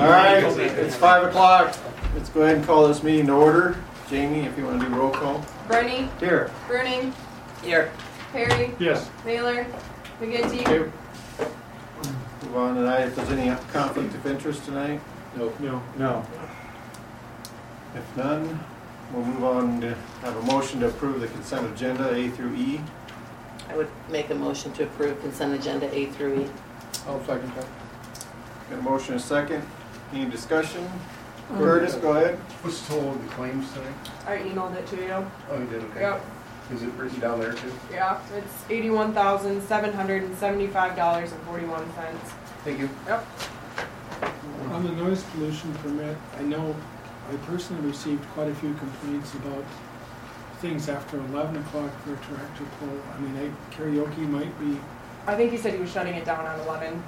All right, it's five o'clock. Let's go ahead and call this meeting to order. Jamie, if you want to do roll call. Brenny, Here. Bruning, Here. Perry, Yes. Mailer, McGinty, Move on tonight. If there's any conflict of interest tonight, No. No. No. if none, we'll move on to have a motion to approve the consent agenda A through E. I would make a motion to approve consent agenda A through E. I'll second that. Got a motion and a second. Any discussion? Curtis, go ahead. What's the total of the claims today? I emailed it to you. Oh, you did, okay. Yep, Is it written down there too? yeah, it's eighty-one thousand, seven hundred and seventy-five dollars and forty-one cents. Thank you. Yep. On the noise pollution permit, I know I personally received quite a few complaints about things after eleven o'clock for a tractor pull. I mean, I, karaoke might be, I think he said he was shutting it down on eleven.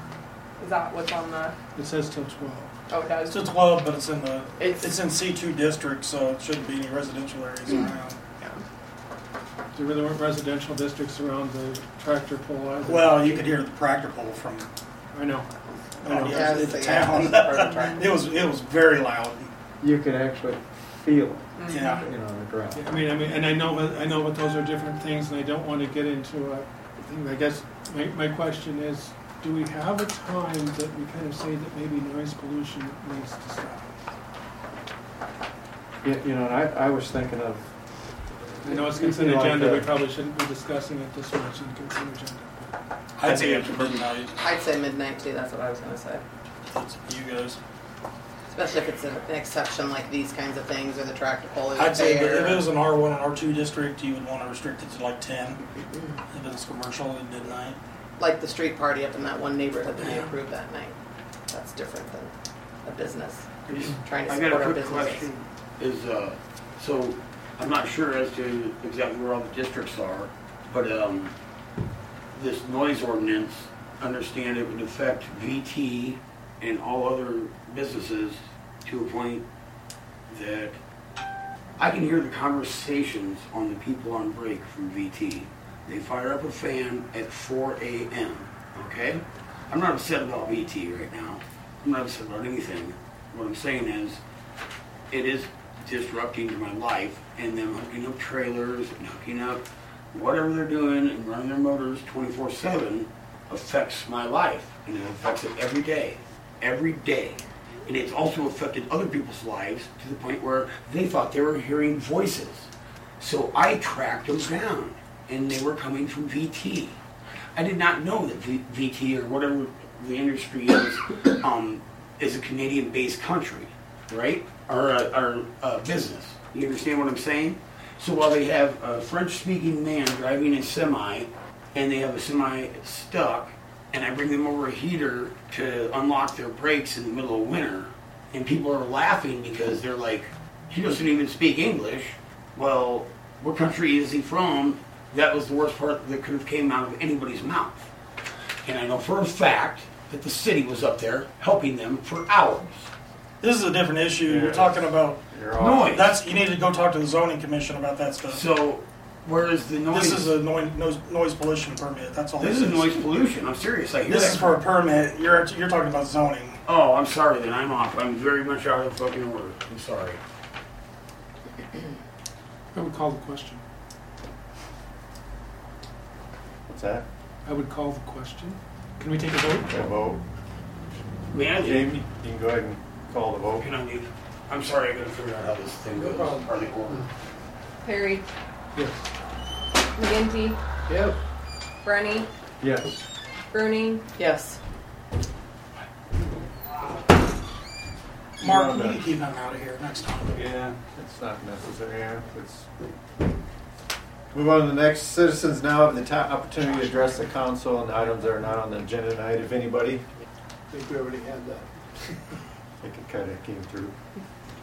Is that what's on the, it says till twelve. oh, it It's does? to 12, but it's in the, It's- it's in C2 district, so it shouldn't be any residential areas around. There really weren't residential districts around the tractor pull either. Well, you could hear the tractor pull from, I know. I know, Yeah, the it's- yeah, town. of the tractor. It was, it was very loud, you could actually feel it, Mhm. yeah. you know, on the ground. I mean, I mean, and I know, I know that those are different things, and I don't want to get into a thing. I guess my, my question is, do we have a time that we kind of say that maybe noise pollution needs to stop? You you know, and I, I was thinking of, I know it's You consent know, like agenda, we the- probably shouldn't be discussing it this much in consent agenda. I'd say after midnight, I'd say midnight too, that's what I was gonna say. it's you guys. Especially if it's an an exception like these kinds of things or the tractor pull is I'd say if it was an R1 and R2 district, you would want to restrict it to like 10. If it's commercial at midnight. Like the street party up in that one neighborhood that we approved that night. That's different than a business, trying to I support got a our quick businesses. question, is, uh, so, I'm not sure as to exactly where all the districts are, but, um, this noise ordinance, understand it would affect VT and all other businesses to a point that I can hear the conversations on the people on break from VT. They fire up a fan at four AM, okay? I'm not upset about VT right now. I'm not upset about anything. What I'm saying is, it is disrupting my life and them hooking up trailers and hooking up whatever they're doing and running their motors 24 7 affects my life and it affects it every day every day and it's also affected other people's lives to the point where they thought they were hearing voices so i tracked them down and they were coming from vt i did not know that v- vt or whatever the industry is um, is a canadian based country right or a, or a business you understand what i'm saying so while they have a French-speaking man driving a semi, and they have a semi stuck, and I bring them over a heater to unlock their brakes in the middle of winter, and people are laughing because they're like, he doesn't even speak English. Well, what country is he from? That was the worst part that could have came out of anybody's mouth. And I know for a fact that the city was up there helping them for hours. This is a different issue. Yeah. You're talking about, You're. Noise. that's, you need to go talk to the zoning commission about that stuff. So, whereas the noise, This is a noise, noise, noise pollution permit, that's all this this is noise pollution. I'm serious. I hear This that is for a permit, you're, you're talking about zoning. Oh, I'm sorry then. I'm off. I'm very much out of fucking order. I'm sorry. I would call the question. What's that? I would call the question. Can we take a vote? Got a vote. Man, Jamie, you can go ahead and call the vote. can I leave? I'm sorry. I gotta figure out how this thing goes. Are they order? Perry, Yes. McGinty, Yep. Brenny, Yes. Bruning, Yes, Mark, No, you no. can keep them out of here next time. Yeah, it's not necessary, yeah, it's. Move on to the next, citizens now have the ta- opportunity to address the council on items that are not on the agenda tonight, if anybody. I think we already had that. I think it kind of came through.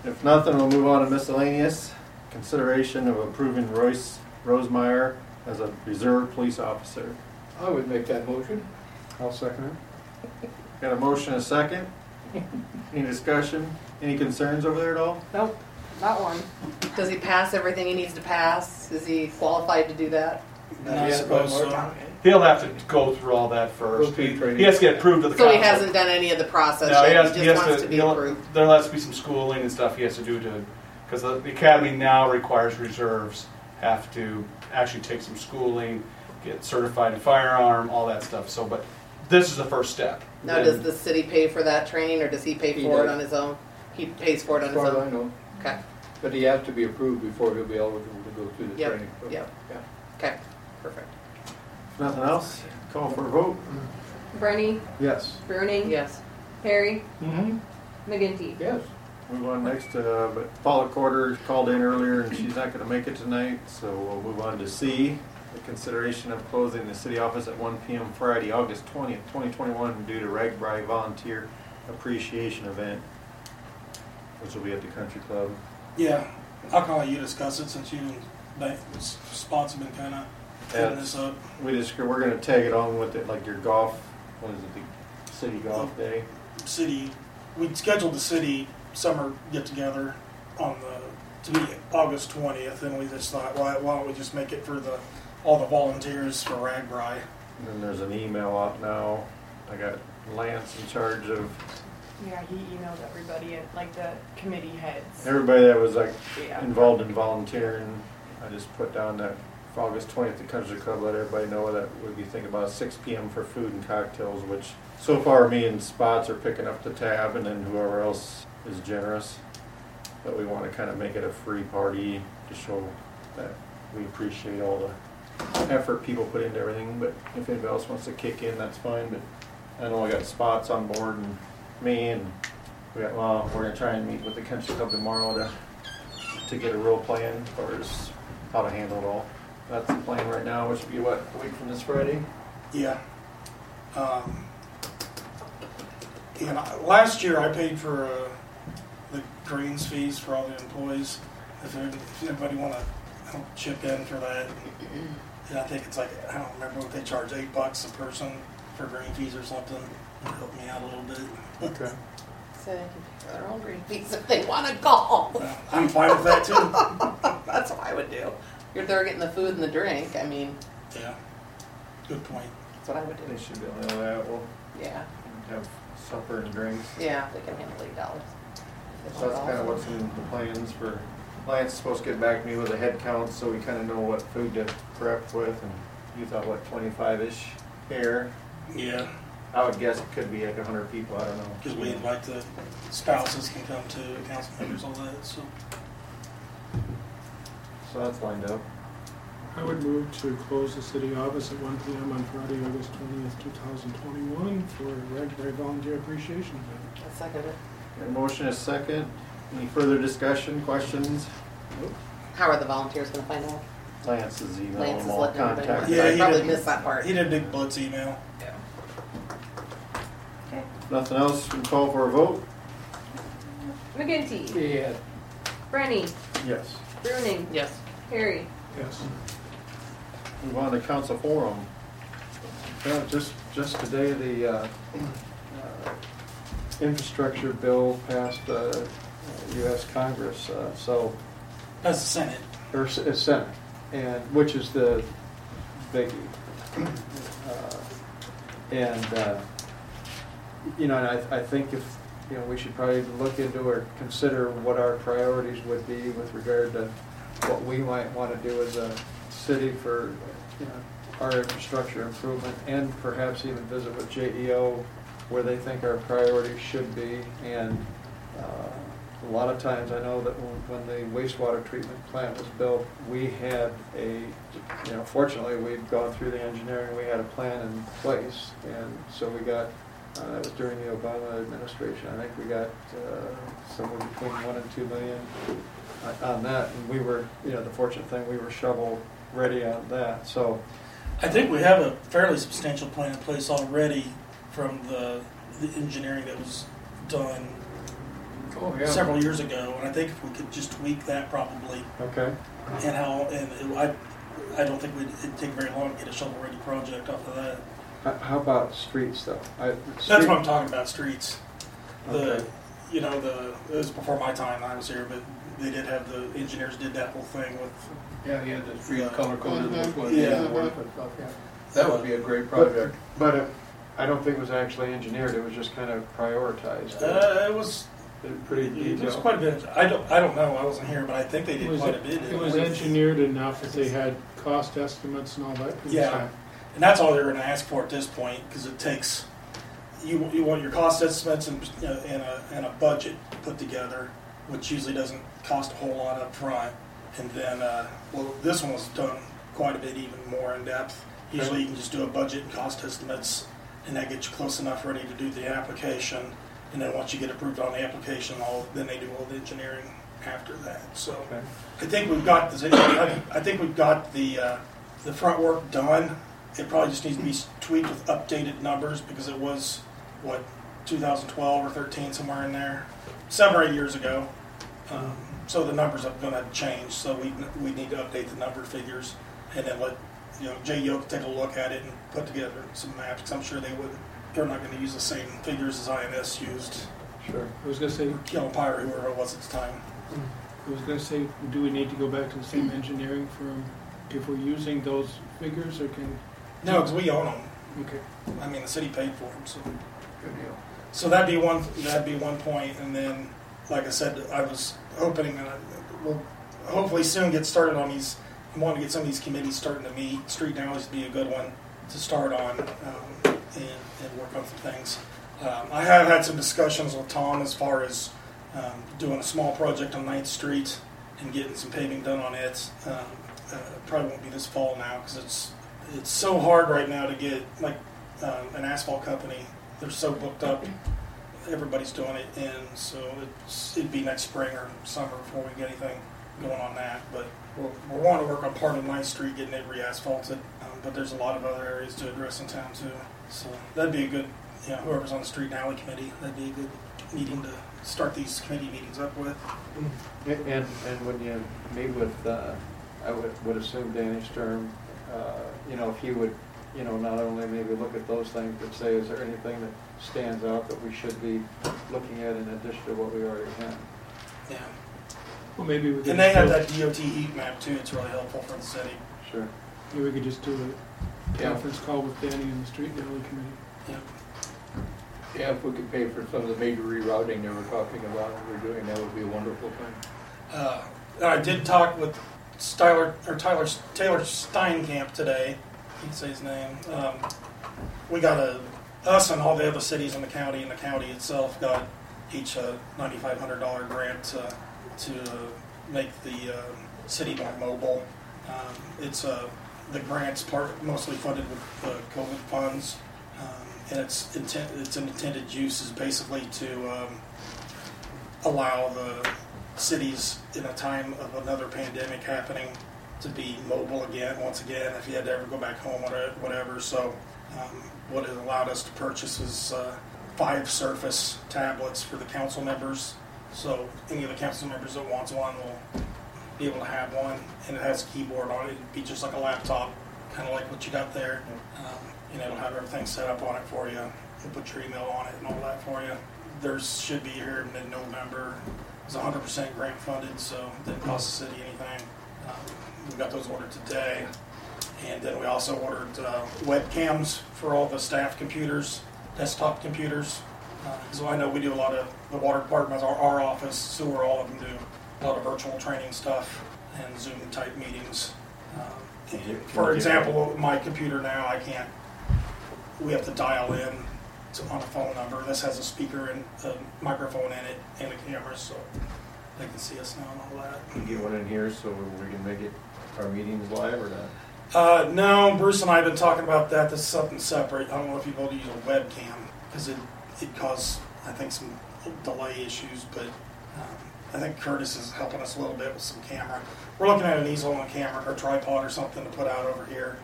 If nothing, we'll move on to miscellaneous. Consideration of approving Royce Rosemeyer as a reserve police officer. I would make that motion. I'll second it. Got a motion and a second? Any discussion? Any concerns over there at all? nope, that one. does he pass everything he needs to pass? Is he qualified to do that? I suppose so. he'll have to go through all that first. He, he has to get approved of the So he hasn't done any of the process No, he has, he he has wants to, to be approved. there has to be some schooling and stuff he has to do to, because the the academy now requires reserves have to actually take some schooling, get certified in firearm, all that stuff, so, but this is the first step. Now, And- does the city pay for that training, or does he pay He for it on his own? He pays for it on his far I own? know, Okay, but he has to be approved before he'll be eligible to go through the Yep, training. yep. Yeah. okay, perfect. Nothing else, call for a vote. Brenny, Yes. Bruning, Yes, Harry, Mm-hmm. McGinty. Yes. We move on next, uh, but Paula Quarter called in earlier and she's not gonna make it tonight, so we'll move on to C. The consideration of closing the city office at one P M Friday, August twentieth, twenty twenty-one due to RAGBRAI Volunteer Appreciation Event, which will be at the country club. Yeah, I'll call you discuss it since you and spots have been kind of heading this up. We just, we're gonna tag it on with it, like your golf, what is it, the city golf day? City, we scheduled the city summer get together on the to be August twentieth, and we just thought, why, why don't we just make it for the all the volunteers for RAGBRAI? And then there's an email out now. I got Lance in charge of Yeah, he emailed everybody and like the committee heads. everybody that was like Yeah. involved in volunteering. I just put down that for August twentieth, the country club, let everybody know that we'd be thinking about six P M for food and cocktails, which so far me and Spots are picking up the tab and then whoever else is generous. But we wanna kinda make it a free party to show that we appreciate all the effort people put into everything, but if anybody else wants to kick in, that's fine, but I know I got Spots on board and me and we got, well, we're gonna try and meet with the country club tomorrow to, to get a real plan as far as how to handle it all. That's the plan right now, which would be what, a week from this Friday? Yeah. Um, and I, last year I paid for uh, the greens fees for all the employees. If, any- if anybody want to chip in for that, yeah, I think it's like I don't remember what they charge eight bucks a person for green fees or something. It'll help me out a little bit. Okay. so they can pay for their own green fees if they wanna go. Well, I'm fine with that too. That's what I would do. You're there getting the food and the drink, I mean, Yeah. Good point. that's what I would do. They do. should be able to know that, we'll Yeah, have supper and drinks. yeah, they can handle eight dollars. So that's kinda what's in the plans for, Lance is supposed to get back to me with a head count, so we kinda know what food to prep with, and you thought, what, twenty-five-ish here? Yeah, I would guess it could be like a hundred people, I don't know. because we invite the spouses can come to council members, all that. So So that's lined up. I would move to close the city office at one P M on Friday, August twentieth, two thousand twenty-one for a RAGBRAI Volunteer Appreciation Event. A second it. Got a motion is second. Any further discussion, questions? How are the volunteers gonna find out? Lance is emailing Lance is them all letting everybody know. contact. Yeah, I he probably did. missed that part. he did a big blitz email. Nothing else, we call for a vote? McGinty, Yeah. Brenny, Yes. Bruning, Yes. Harry. Yes. Move on to council forum. Well, just, just today, the uh, uh, infrastructure bill passed uh, US Congress, uh, so, That's the Senate. or S- uh, Senate, and, which is the biggie. Uh, And, uh, you know, and I, I think if, you know, we should probably look into or consider what our priorities would be with regard to what we might want to do as a city for, you know, our infrastructure improvement, and perhaps even visit with JEO where they think our priorities should be. And uh, a lot of times, I know that when when the wastewater treatment plant was built, we had a, you know, fortunately, we'd gone through the engineering, we had a plan in place. And so we got, uh, that was during the Obama administration, I think we got uh, somewhere between one and two million on- that. And we were, you know, the fortunate thing, we were shovel ready on that, so. I think we have a fairly substantial plan in place already from the, the engineering that was done Oh, several years ago, and I think if we could just tweak that probably, Okay. and how, and it, I, I don't think we'd, it'd take very long to get a shovel-ready project off of that. H- How about streets, though? I- That's street- what I'm talking about, streets. The, Okay. you know, the, it was before my time, I was here, but they did have, the engineers did that whole thing with, Yeah, he had the street color coded Mhm. with what Yeah. he work and stuff, yeah. That would be a great project. But it, I don't think it was actually engineered, it was just kind of prioritized. Uh, it was, Pretty it was detailed. quite a bit, I don't, I don't know, I wasn't here, but I think they did was, quite a bit. it was engineered enough that they had cost estimates and all that kind of Yeah. stuff. And that's all they're gonna ask for at this point, because it takes, you, you want your cost estimates and, you know, and a, and a budget put together, which usually doesn't cost a whole lot up front. And then, uh, well, this one was done quite a bit even more in depth. Usually you can just do a budget and cost estimates, and that gets you close enough ready to do the application. And then once you get approved on the application, all, then they do all the engineering after that, so. Okay. I think we've got, the I I think we've got the, uh, the front work done. It probably just needs to be tweaked with updated numbers because it was, what, 2012 or 13, somewhere in there, seven or eight years ago. Um, So the numbers are gonna change, so we, we need to update the number figures and then let, you know, JEO take a look at it and put together some maps, because I'm sure they would, they're not gonna use the same figures as INS used, Sure. I was gonna say, Killen Pyre, whoever it was at the time. I was gonna say, do we need to go back to the same engineering firm if we're using those figures, or can, No, because we own them. okay. I mean, the city paid for them, so. Good deal. So that'd be one, that'd be one point, and then, like I said, I was hoping that we'll hopefully soon get started on these, I want to get some of these committees starting to meet, street now would be a good one to start on, um, and, and work on some things. Um, I have had some discussions with Tom as far as, um, doing a small project on Ninth Street and getting some paving done on it. Um, uh, probably won't be this fall now, because it's, it's so hard right now to get, like, um, an asphalt company, they're so booked up everybody's doing it, and so it'd be next spring or summer before we get anything going on that. But we're, we're wanting to work on part of Ninth Street, getting it re-asphalted, um, but there's a lot of other areas to address in town too. So that'd be a good, you know, whoever's on the street and alley committee, that'd be a good meeting to start these committee meetings up with. And, and when you meet with, uh, I would, would assume Danny Sturm, uh, you know, if he would, you know, not only maybe look at those things, but say, is there anything that stands out that we should be looking at in addition to what we already have? Yeah, Well, maybe we could. and they have that DOT heat map too. It's really helpful for the city. Sure. do- Maybe we could just do a Yeah. conference call with Danny and the street and committee. Yeah. Yeah, if we could pay for some of the major rerouting they were talking about, and we're doing, that would be a wonderful thing. Uh, I did talk with Styler, or Tyler, Taylor Steinkamp today. You can say his name. Um, we got a, us and all the other cities in the county and the county itself got each a ninety-five hundred dollar grant uh, to make the uh, city more mobile. Um, it's uh, the grant's part mostly funded with uh, COVID funds, um, and its intent, its intended use is basically to um, allow the cities in a time of another pandemic happening to be mobile again, once again, if you had to ever go back home or whatever. So, um, what it allowed us to purchase is uh, five Surface tablets for the council members. So, any of the council members that wants one will be able to have one, and it has a keyboard on it. It'd be just like a laptop, kind of like what you got there. Um, and it'll have everything set up on it for you. You'll put your email on it and all that for you. There should be here in mid-November. It's 100% grant funded, so it didn't cost the city anything. Um, we got those ordered today. And then we also ordered uh, webcams for all the staff computers, desktop computers. Uh, so I know we do a lot of, the water department, our, our office, sewer, all of them do a lot of virtual training stuff and Zoom type meetings. Um, Can you- for can you- example, my computer now, I can't, we have to dial in to, on a phone number. This has a speaker and a microphone in it and a camera, so they can see us now and all that. Can you get one in here so we can make it, our meetings live or not? Uh, no, Bruce and I have been talking about that. This is something separate. I don't know if to use a webcam because it it caused I think some delay issues, but um, I think Curtis is helping us a little bit with some camera. We're looking at an easel and a camera or tripod or something to put out over here.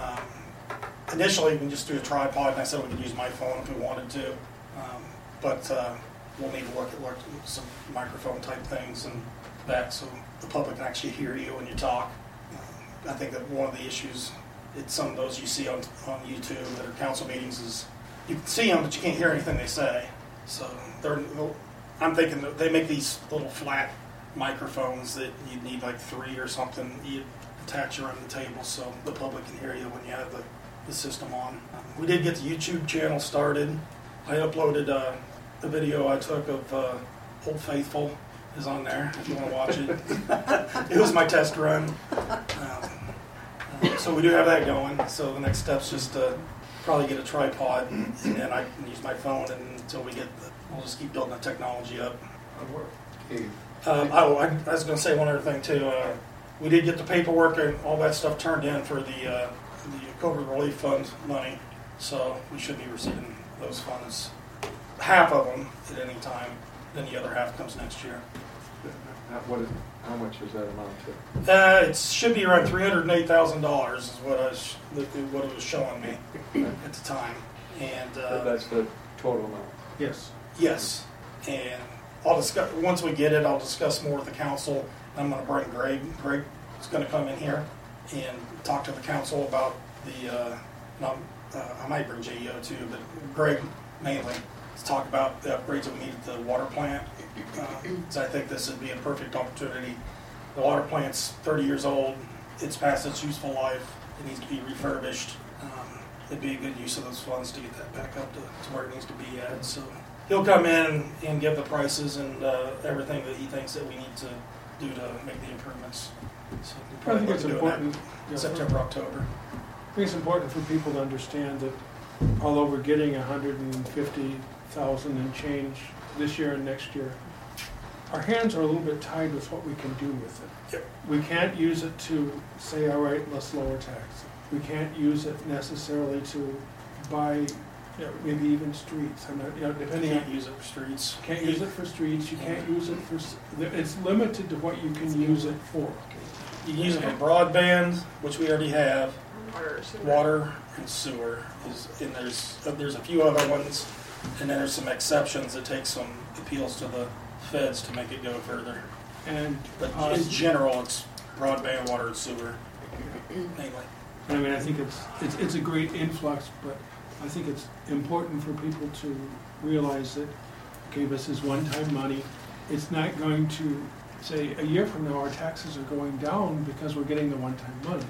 Um, initially, we can just do a tripod, and I said we could use my phone if we wanted to, um, but uh, we'll need to look at some microphone type things and that so the public can actually hear you when you talk. Um, I think that one of the issues, it's some of those you see on, on YouTube that are council meetings is you can see them, but you can't hear anything they say. So they're, I'm thinking that they make these little flat microphones that you'd need like three or something. You attach around the table so the public can hear you when you have the the system on. Um, We did get the YouTube channel started. I uploaded uh, the video I took of uh, Old Faithful is on there if you want to watch it. it was my test run. Um, uh, so we do have that going. So the next step's just to probably get a tripod and then I can use my phone and until we get the, we'll just keep building the technology up. Okay. Um, oh, I, I was going to say one other thing too. Uh, we did get the paperwork and all that stuff turned in for the uh, the COVID relief fund money, so we should be receiving those funds, half of them at any time. Then the other half comes next year. How- What is, how much does that amount to? Uh, it should be around three hundred and eight thousand dollars is what I was, what it was showing me at the time, and uh, That's the total amount. Yes. Yes, and I'll discuss, once we get it, I'll discuss more with the council. I'm gonna bring Greg, Greg is gonna come in here and talk to the council about the, uh, uh, I might bring JEO too, but Greg mainly, to talk about the upgrades that we need at the water plant. Uh, So I think this would be a perfect opportunity. The water plant's thirty years old, it's past its useful life, it needs to be refurbished. Um, It'd be a good use of those funds to get that back up to, to where it needs to be at, so. He'll come in and give the prices and, uh, everything that he thinks that we need to do to make the improvements. So I think it's doing that important. yeah, September, October. I think it's important for people to understand that although we're getting a hundred and fifty thousand and change this year and next year, our hands are a little bit tied with what we can do with it. Yep. We can't use it to say, all right, let's lower tax. We can't use it necessarily to buy, you know, maybe even streets, I'm not, you know, depending on. can't use it for streets. Can't use it for streets, you can't use it for, s- it's limited to what you can use it for. You can use it for broadband, which we already have, Water, sewer. water and sewer is, and there's, there's a few other ones. And then there's some exceptions that take some appeals to the feds to make it go further. And, But uh, in general, it's broadband, water and sewer mainly. I mean, I think it's, it's, it's a great influx, but I think it's important for people to realize that, okay, this is one-time money. It's not going to, say, a year from now, our taxes are going down because we're getting the one-time money.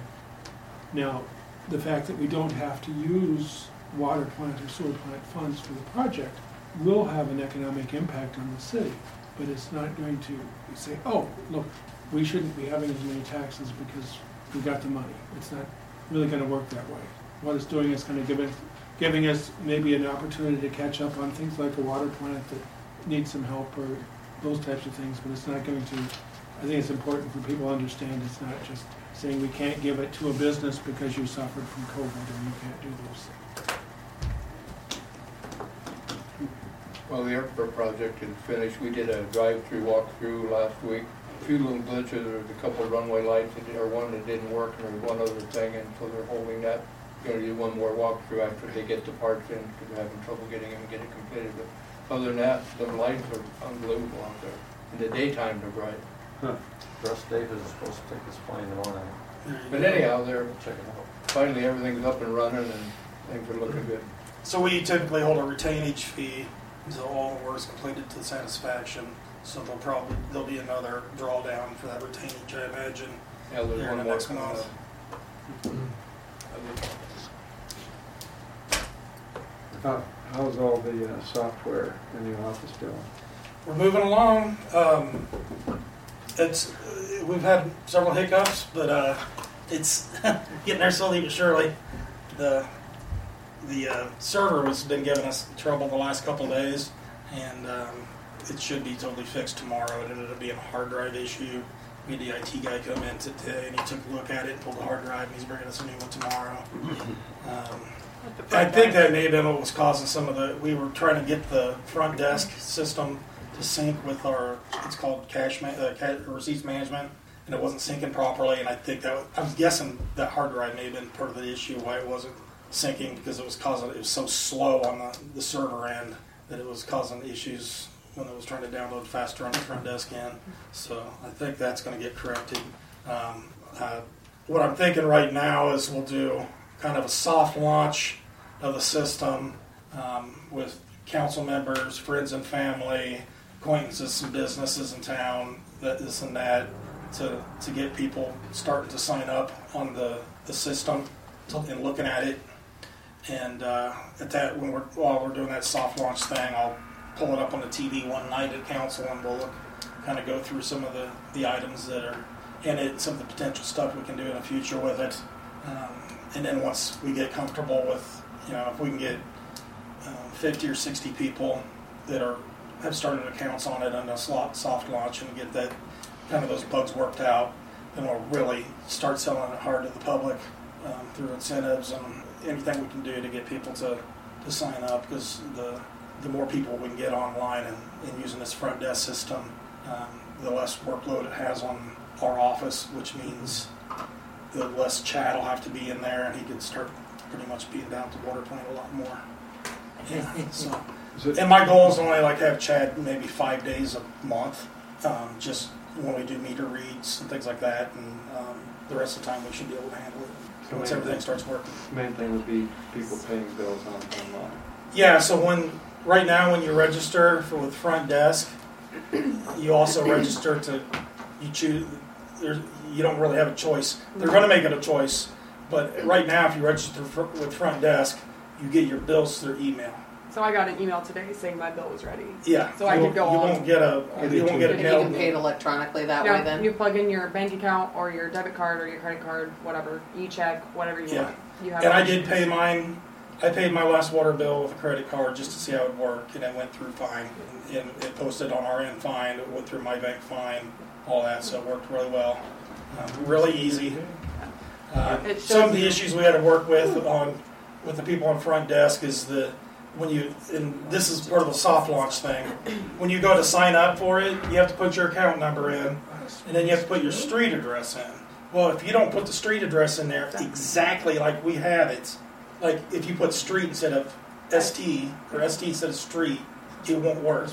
Now, the fact that we don't have to use water plant or sewer plant funds for the project will have an economic impact on the city, but it's not going to say, oh, look, we shouldn't be having as many taxes because we got the money. It's not really gonna work that way. What it's doing is kind of giving, giving us maybe an opportunity to catch up on things like a water plant that needs some help or those types of things, but it's not going to, I think it's important for people to understand it's not just saying we can't give it to a business because you suffered from COVID and you can't do those things. Well, the airport project is finished. We did a drive-through walk-through last week. A few little glitches, there was a couple of runway lights, that or one that didn't work, and there was one other thing, and so they're holding that. Gonna do one more walkthrough after they get the parts in, because they're having trouble getting them, get it completed. But other than that, the lights are unbelievable out there. In the daytime, they're bright. Russ Davis is supposed to take his plane tomorrow night. There But anyhow, they're, We'll check it out. finally, everything's up and running, and things are looking good. So we typically hold a retainage fee until all the work is completed to satisfaction. So there'll probably, there'll be another drawdown for that retainage, I imagine. Yeah, there's Here in one the more next coming month. up. Mm-hmm. I think- How, how's all the uh, software in the office doing? We're moving along. Um, it's, uh, we've had several hiccups, but, uh, it's getting there slowly but surely. The, the, uh, server has been giving us trouble the last couple of days, and, um, it should be totally fixed tomorrow. It ended up being a hard drive issue. We had the IT guy come in today, and he took a look at it, and pulled the hard drive, and he's bringing us a new one tomorrow. Um, I think that may have been what was causing some of the, we were trying to get the front desk system to sync with our, it's called cash, ma- uh, ca- receipts management, and it wasn't syncing properly, and I think that, was- I'm guessing that hard drive may have been part of the issue why it wasn't syncing, because it was causing, it was so slow on the, the server end that it was causing issues when it was trying to download faster on the front desk end. So I think that's gonna get corrected. Um, uh, what I'm thinking right now is we'll do kind of a soft launch of the system um, with council members, friends and family, acquaintances, some businesses in town, that this and that, to, to get people starting to sign up on the, the system and looking at it. And uh, at that, when we're while we're doing that soft launch thing, I'll pull it up on the TV one night at council, and we'll look, kind of go through some of the the items that are in it, some of the potential stuff we can do in the future with it. Um, and then once we get comfortable with, you know, if we can get um, 50 or 60 people that are have started accounts on it on a soft launch and get that kind of those bugs worked out, then we'll really start selling it hard to the public um, through incentives and anything we can do to get people to, to sign up because the the more people we can get online and, and using this front desk system, um, the less workload it has on our office, which means the less Chad will have to be in there and he can start pretty much being down at the water plant a lot more. Yeah, so. It- And my goal is only like have Chad maybe five days a month, um, just when we do meter reads and things like that, and um, the rest of the time we should be able to handle it So once main everything thing- starts working. Main thing would be people paying bills on, online. Yeah, so when right now when you register for with front desk, you also register to you choose. There's, you don't really have a choice. They're going to make it a choice, but right now if you register for, with front desk, you get your bills through email. So I got an email today saying my bill was ready. Yeah, So I you, could go You on- won't get a you won't get And it you can pay it electronically that way then? you plug in your bank account or your debit card or your credit card, whatever, e-check, whatever you Yeah. want. You have And I did pay mine. I paid my last water bill with a credit card just to see how it worked, and it went through fine. And, and it posted on our end fine. It went through my bank fine, all that, so it worked really well. Um, really easy. Uh, some of the issues we had to work with on with the people on front desk is the when you and this is part of the soft launch thing. When you go to sign up for it, you have to put your account number in, and then you have to put your street address in. Well, if you don't put the street address in there exactly like we have it, like if you put street instead of ST or ST instead of street, it won't work,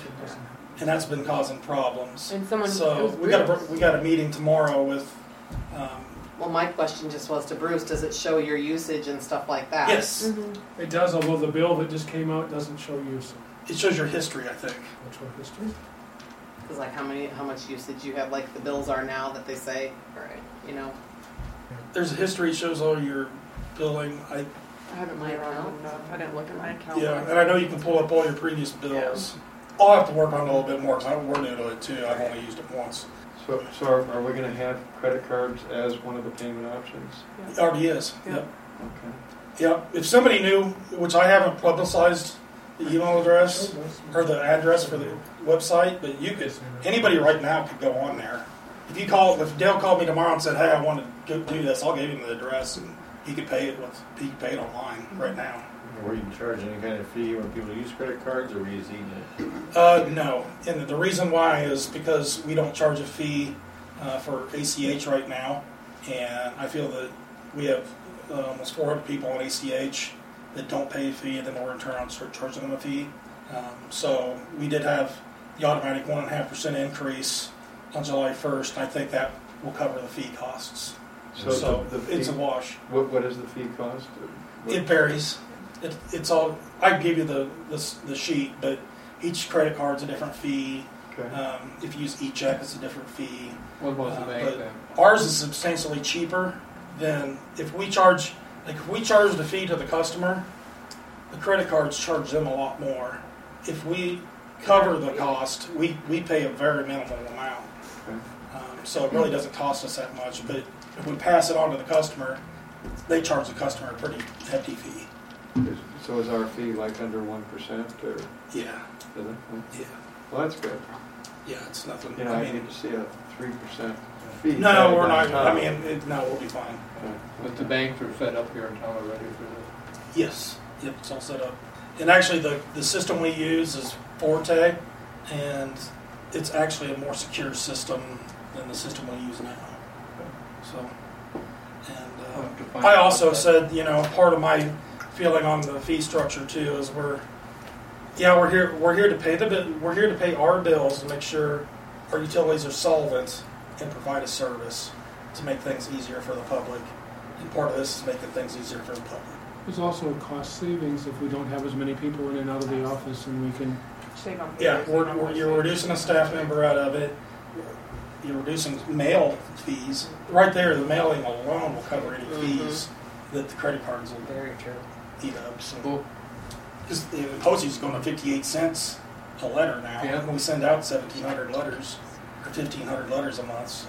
and that's been causing problems. And someone- so we got a we got a meeting tomorrow with. Um, Well, my question just was to Bruce, does it show your usage and stuff like that? yes, Mhm. It does, although the bill that just came out doesn't show use. it shows your history. I think. Which one history? Cause like how many, how much usage you have, like the bills are now that they say, Right. you know? There's a history it shows all your billing. I I haven't My played around account? enough. I didn't look at my account. yeah, and I know you can pull up all your previous bills. I'll have to work on it a little bit more because we're new to it too. I've only used it once. So, so are, are we gonna have credit cards as one of the payment options? It already is. Yeah. Yep. Okay. Yep. If somebody knew, which I haven't publicized the email address or the address for the website, but you could. Anybody right now could go on there. If you call, if Dale called me tomorrow and said, "Hey, I want to go do this," I'll give him the address and he could pay it with he could pay it online mm-hmm. right now. Were you charging any kind of fee when people use credit cards, or were you using it? Uh, no, and the reason why is because we don't charge a fee uh, for ACH right now, and I feel that we have uh, almost 400 people on ACH that don't pay a fee, and then we're in turn on start charging them a fee. Um, so we did have the automatic one and a half percent increase on July 1st. I think that will cover the fee costs. So, So, the, the it's a wash. what, what is the fee cost? What- It varies. It, it's all. I can give you the, the the sheet, but each credit card's a different fee. Okay. Um, if you use e-check, it's a different fee. What about Uh, the bank but then? Ours is substantially cheaper than if we charge. Like if we charge the fee to the customer, the credit cards charge them a lot more. If we cover the cost, we, we pay a very minimal amount. Okay. Um, so it really doesn't cost us that much. But if we pass it on to the customer, they charge the customer a pretty hefty fee. Is- So is our fee like under one percent or, Yeah, is it? yeah, Well, that's good. yeah. It's nothing. You know, I I mean, need to see a three percent fee. no, tagged we're not. top. I mean, it, no, we'll be fine. But the banks are set up here in town already for this. Yes, yep, it's all set up. And actually, the, the system we use is Forte, and it's actually a more secure system than the system we use now. So, I'll have to and uh, I also said, you know, part of my feeling on the fee structure too is we're, yeah, we're here, we're here to pay the, bi- we're here to pay our bills and make sure our utilities are solvent and provide a service to make things easier for the public. And part of this is making things easier for the public. There's also a cost savings if we don't have as many people in and out of the office and we can, Save on Yeah, we're, we're, you're reducing a staff member out of it. You're reducing mail fees. Right there, the mailing alone will cover any Mhm. fees that the credit cards will. Very true. Eat up, so. Well, Because the postage is going to fifty-eight cents a letter now, Yeah. and we send out seventeen hundred letters, or fifteen hundred letters a month, so.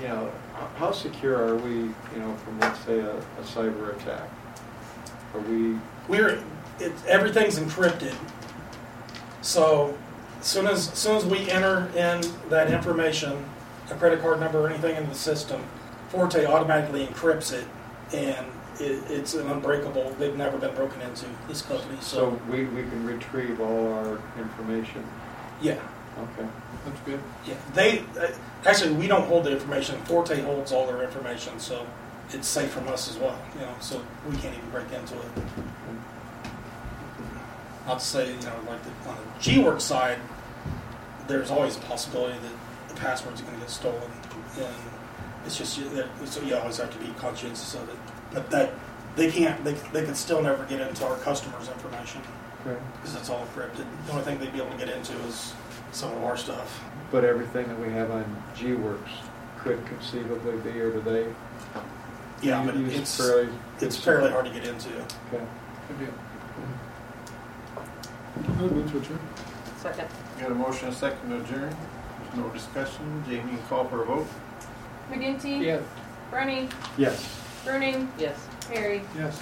You know, how secure are we, you know, from, let's say, a, a cyber attack? Are we, We're, it, everything's encrypted, so as soon as, as soon as we enter in that information, a credit card number or anything into the system, Forte automatically encrypts it, and it, it's an unbreakable, they've never been broken into, this company, so so, we, we can retrieve all our information? yeah. Okay. that's good. Yeah, they uh, actually we don't hold the information. Forte holds all their information, so it's safe from us as well. You know, so we can't even break into it. Not to say you know like the, on the G-Work side, there's always a possibility that the passwords are going to get stolen, and it's just you- that- so you always have to be conscientious of it. But that they can't they they can still never get into our customers' information Okay. because it's all encrypted. The only thing they'd be able to get into is some of our stuff. But everything that we have on G-Works could conceivably be, or do they? Yeah, but use it's fairly- it's fairly hard to get into. Okay. Good deal. I move to adjourn. Second. Got a motion, and a second to adjourn. There's no discussion. Jamie, can call for a vote. McGinty, Yeah. Brenny, Yes. Bruning, Yes. Harry. Yes.